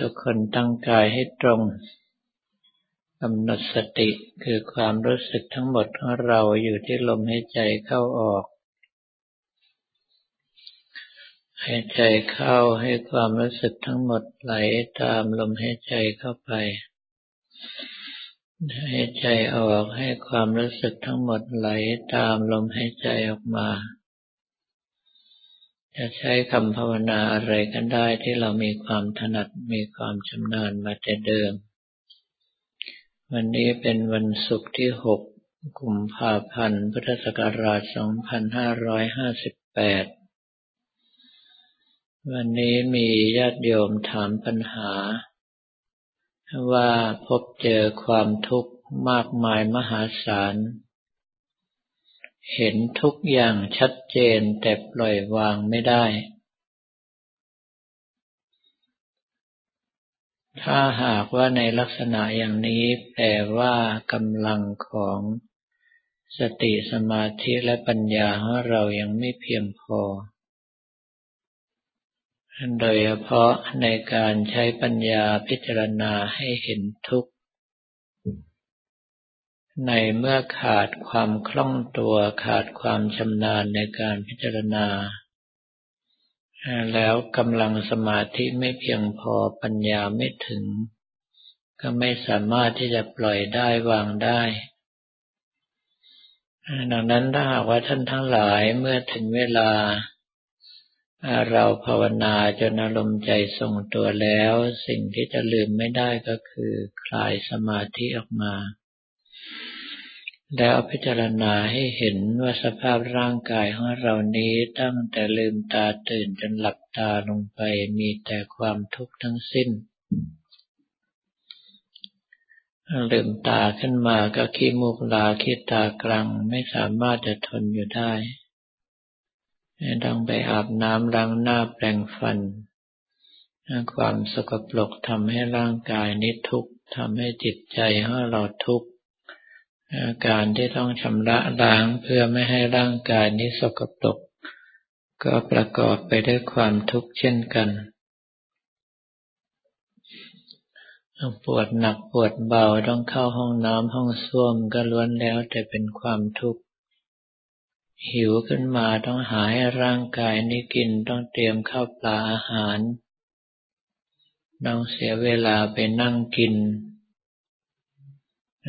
ทุกคนตั้งกายให้ตรงกำหนดสติคือความรู้สึกทั้งหมดของเราอยู่ที่ลมหายใจเข้าออกหายใจเข้าให้ความรู้สึกทั้งหมดไหลตามลมหายใจเข้าไปหายใจออกให้ความรู้สึกทั้งหมดไหลตามลมหายใจออกมา จะใช้คำภาวนาอะไรกันได้ที่เรามีความถนัดมีความชำนาญมาแต่เดิม วันนี้เป็นวันศุกร์ที่ 6 กุมภาพันธ์ พุทธศักราช 2558 วันนี้มีญาติโยมถามปัญหา ว่าพบเจอความทุกข์มากมายมหาศาล เห็นทุกอย่างชัดเจนแต่ปล่อยวางไม่ได้ ถ้าหากว่าในลักษณะอย่างนี้แปลว่ากำลังของสติสมาธิและปัญญาของเรายังไม่เพียงพอ โดยเฉพาะในการใช้ปัญญาพิจารณาให้เห็นทุกข์ ในเมื่อขาดความคล่องตัวขาดความชำนาญในการพิจารณา แล้วกำลังสมาธิไม่เพียงพอปัญญาไม่ถึง ก็ไม่สามารถที่จะปล่อยได้วางได้ ดังนั้นถ้าหากว่าท่านทั้งหลายเมื่อถึงเวลา เราภาวนาจนอารมณ์ใจทรงตัวแล้ว สิ่งที่จะลืมไม่ได้ก็คือคลายสมาธิออกมา แล้วพิจารณาให้เห็นว่าสภาพร่างกายของเรานี้ตั้งแต่ลืมตาตื่นจนหลับตาลงไปมีแต่ความทุกข์ทั้งสิ้น ลืมตาขึ้นมาก็ขี้มูกลาขี้ตากลังไม่สามารถจะทนอยู่ได้ต้องไปอาบน้ำล้างหน้าแปรงฟัน ความสกปรกทำให้ร่างกายนี้ทุกข์ทำให้จิตใจของเราทุกข์ การที่ต้องชำระล้างเพื่อไม่ให้ร่างกายนี้สกปรกก็ประกอบไปด้วยความทุกข์เช่นกันปวดหนักปวดเบาต้องเข้าห้องน้ำห้องส้วมก็ล้วนแล้วแต่เป็นความทุกข์ หิวขึ้นมาต้องหาให้ร่างกายนี้กินต้องเตรียมข้าวปลาอาหาร ต้องเสียเวลาไปนั่งกิน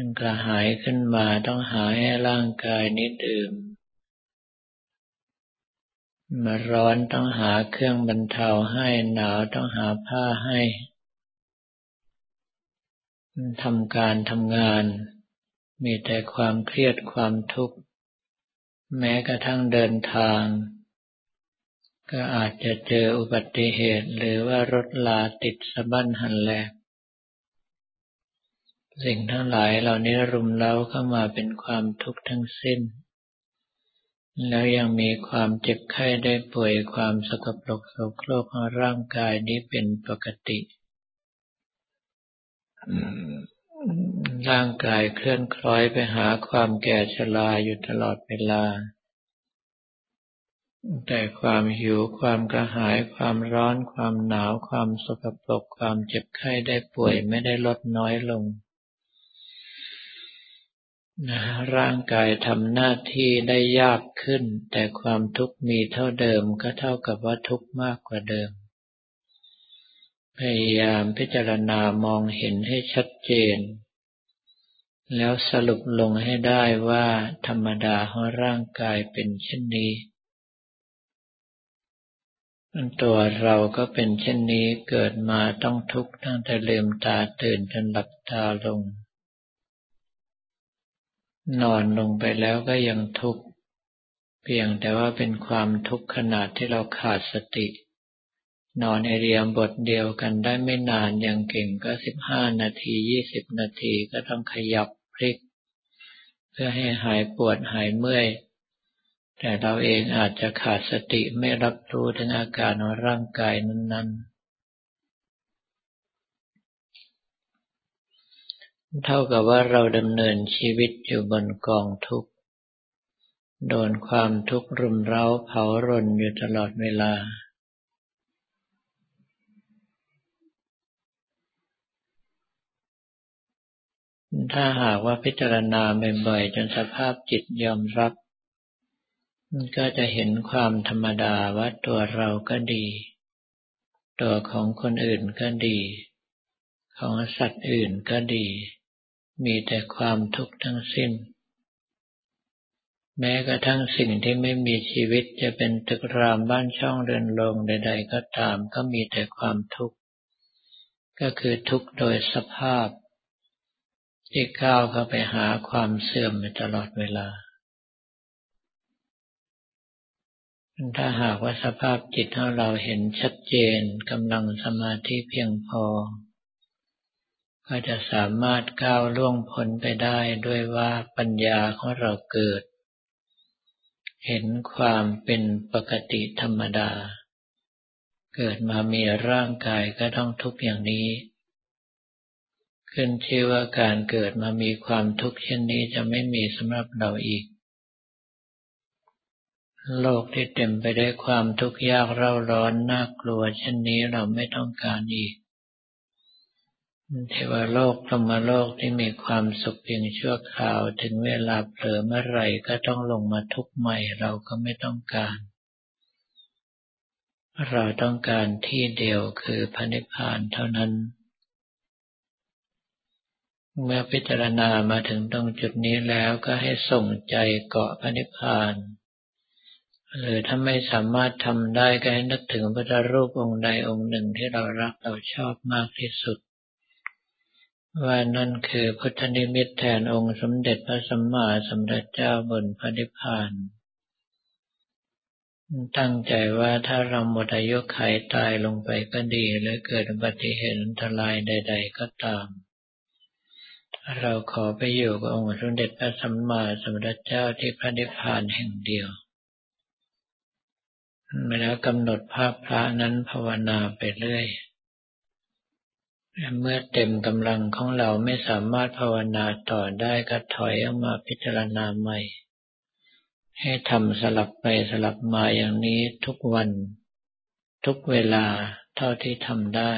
มันกระหายขึ้นมาต้องหาให้ร่างกายนี้ดื่มมาร้อนต้องหาเครื่องบรรเทาให้หนาวต้องหาผ้าให้ทำการทำงาน มีแต่ความเครียดความทุกข์ แม้กระทั่งเดินทาง ก็อาจจะเจออุบัติเหตุหรือว่ารถลาติดสะบั้นหันแหลก สิ่งทั้งหลายเหล่านี้รุมเร้าเข้ามาเป็นความทุกข์ทั้งสิ้น แล้วยังมีความเจ็บไข้ได้ป่วยความสกปรกโสโครกของร่างกายนี้เป็นปกติ ร่างกายเคลื่อนคล้อยไปหาความแก่ชราอยู่ตลอดเวลา แต่ความหิวความกระหายความร้อน ความหนาว ความสกปรก ความเจ็บไข้ได้ป่วยไม่ได้ลดน้อยลง ร่างกายทำหน้าที่ได้ยากขึ้น แต่ความทุกข์มีเท่าเดิมก็เท่ากับว่าทุกข์มากกว่าเดิม พยายามพิจารณามองเห็นให้ชัดเจน แล้วสรุปลงให้ได้ว่า ธรรมดาของร่างกายเป็นเช่นนี้ ตัวเราก็เป็นเช่นนี้เกิดมาต้องทุกข์ตั้งแต่ลืมตาตื่นจนหลับตาลง นอนลงไปแล้วก็ยังทุกข์ เพียงแต่ว่าเป็นความทุกข์ขนาดที่เราขาดสติ นอนในเรียมบทเดียวกันได้ไม่นานอย่างเก่งก็สิบห้านาทียี่สิบนาทีก็ต้องขยับพลิก เพื่อให้หายปวดหายเมื่อย แต่เราเองอาจจะขาดสติไม่รับรู้ถึงอาการของร่างกายนั้นๆ เท่ากับว่าเราดำเนินชีวิตอยู่บนกองทุกข์โดนความทุกข์รุมเร้าเผารนอยู่ตลอดเวลา ถ้าหากว่าพิจารณาบ่อยๆจนสภาพจิตยอมรับ ก็จะเห็นความธรรมดาว่าตัวเราก็ดี ตัวของคนอื่นก็ดี ของสัตว์อื่นก็ดี มีแต่ความทุกข์ทั้งสิ้น แม้กระทั่งสิ่งที่ไม่มีชีวิตจะเป็นตึกรามบ้านช่องเรือนโรงใด ๆ ก็ตามก็มีแต่ความทุกข์ ก็คือทุกข์โดยสภาพ ที่ก้าวเข้าไปหาความเสื่อมตลอดเวลา ถ้าหากว่าสภาพจิตของเราเห็นชัดเจนกำลังสมาธิเพียงพอ ก็จะสามารถก้าวล่วงพ้นไปได้ด้วยว่าปัญญาของเราเกิด เห็นความเป็นปกติธรรมดา เกิดมามีร่างกายก็ต้องทุกข์อย่างนี้ ขึ้นชื่อว่าการเกิดมามีความทุกข์เช่นนี้จะไม่มีสำหรับเราอีก โลกที่เต็มไปด้วยความทุกข์ยากเร่าร้อนน่ากลัวเช่นนี้เราไม่ต้องการอีก เทวโลกธรรมโลกที่มีความสุขเพียงชั่วคราว ถึงเวลาเผลอเมื่อไรก็ต้องลงมาทุกข์ใหม่เราก็ไม่ต้องการ เราต้องการที่เดียวคือพระนิพพานเท่านั้น เมื่อพิจารณามาถึงตรงจุดนี้แล้วก็ให้ส่งใจเกาะพระนิพพานหรือถ้าไม่สามารถทำได้ก็ให้นึกถึงพระรูปองค์ใดองค์หนึ่งที่เรารักเราชอบมากที่สุด ว่านั่นคือพุทธนิมิตแทนองค์สมเด็จพระสัมมาสัมพุทธเจ้าบนพระนิพพาน ตั้งใจว่าถ้าเราหมดอายุขัยตายลงไปก็ดี หรือเกิดอุบัติเหตุอันตรายใด ๆ ก็ตาม เราขอไปอยู่กับองค์สมเด็จพระสัมมาสัมพุทธเจ้าที่พระนิพพานแห่งเดียวแล้วกำหนดภาพพระนั้นภาวนาไปเรื่อย เมื่อเต็มกำลังของเราไม่สามารถภาวนาต่อได้ก็ถอยออกมาพิจารณาใหม่ ให้ทำสลับไปสลับมาอย่างนี้ทุกวัน ทุกเวลาเท่าที่ทำได้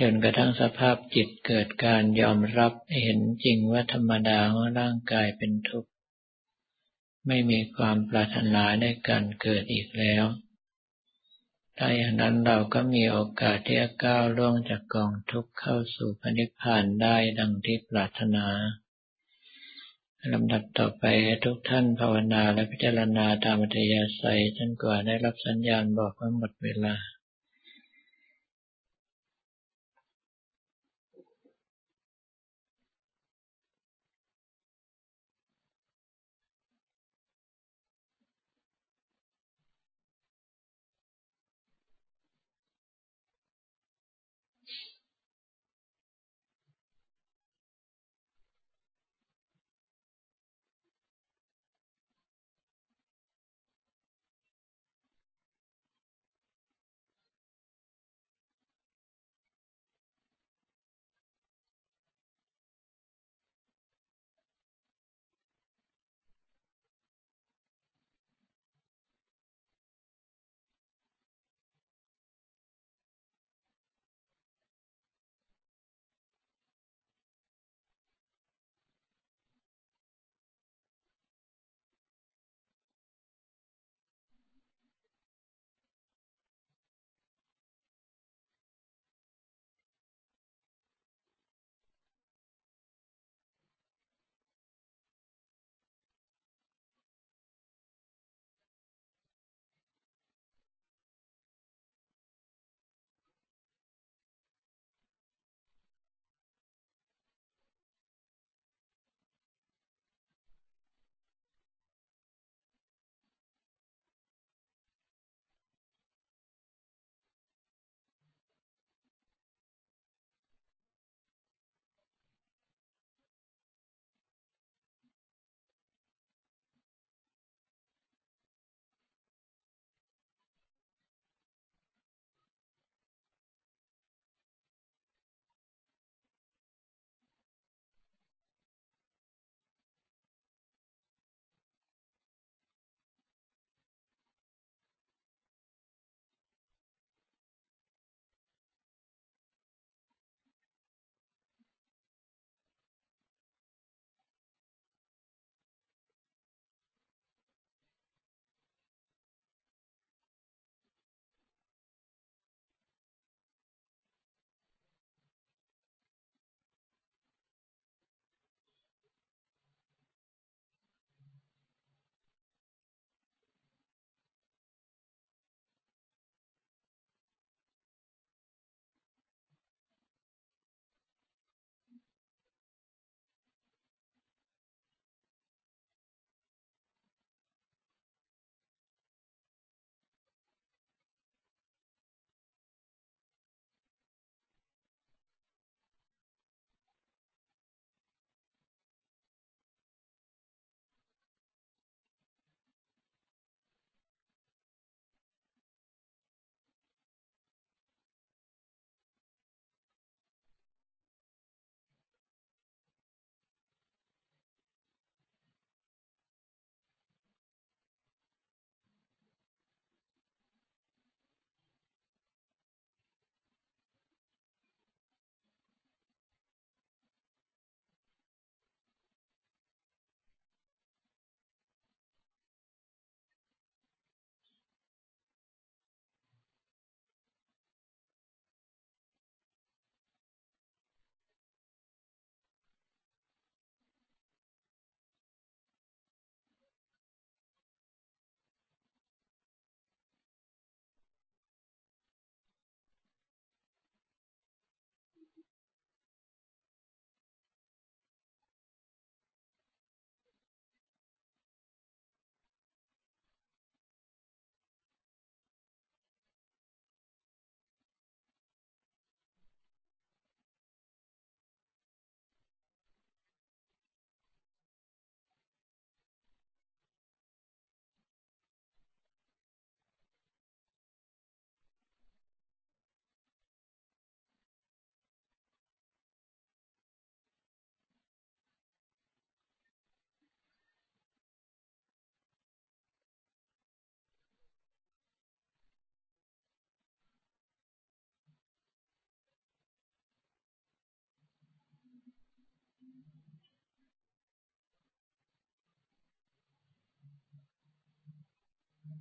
จนกระทั่งสภาพจิตเกิดการยอมรับเห็นจริงว่าธรรมดาของร่างกายเป็นทุกข์ ไม่มีความปรารถนาในการเกิดอีกแล้ว ถ้าอย่างนั้นเราก็มีโอกาสที่จะก้าวล่วงจากกองทุกข์เข้าสู่พระนิพพานได้ดังที่ปรารถนาลำดับต่อไปทุกท่านภาวนาและพิจารณาตามอัธยาศัยจนกว่าได้รับสัญญาณบอกว่าหมดเวลา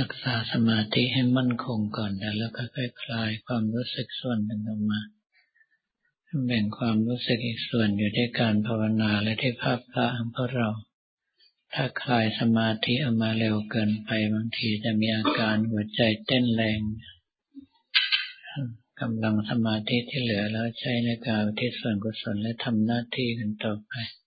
รักษาสมาธิให้มั่นคงก่อนแล้วก็ค่อยคลายความรู้สึกส่วนหนึ่งออกมาแบ่งความรู้สึกอีกส่วนอยู่ที่การภาวนาและที่ภาพพระของพวกเรา ถ้าคลายสมาธิออกมาเร็วเกินไปบางทีจะมีอาการหัวใจเต้นแรงกำลังสมาธิที่เหลือแล้วใช้ในการที่ส่วนกุศลและทำหน้าที่กันต่อไป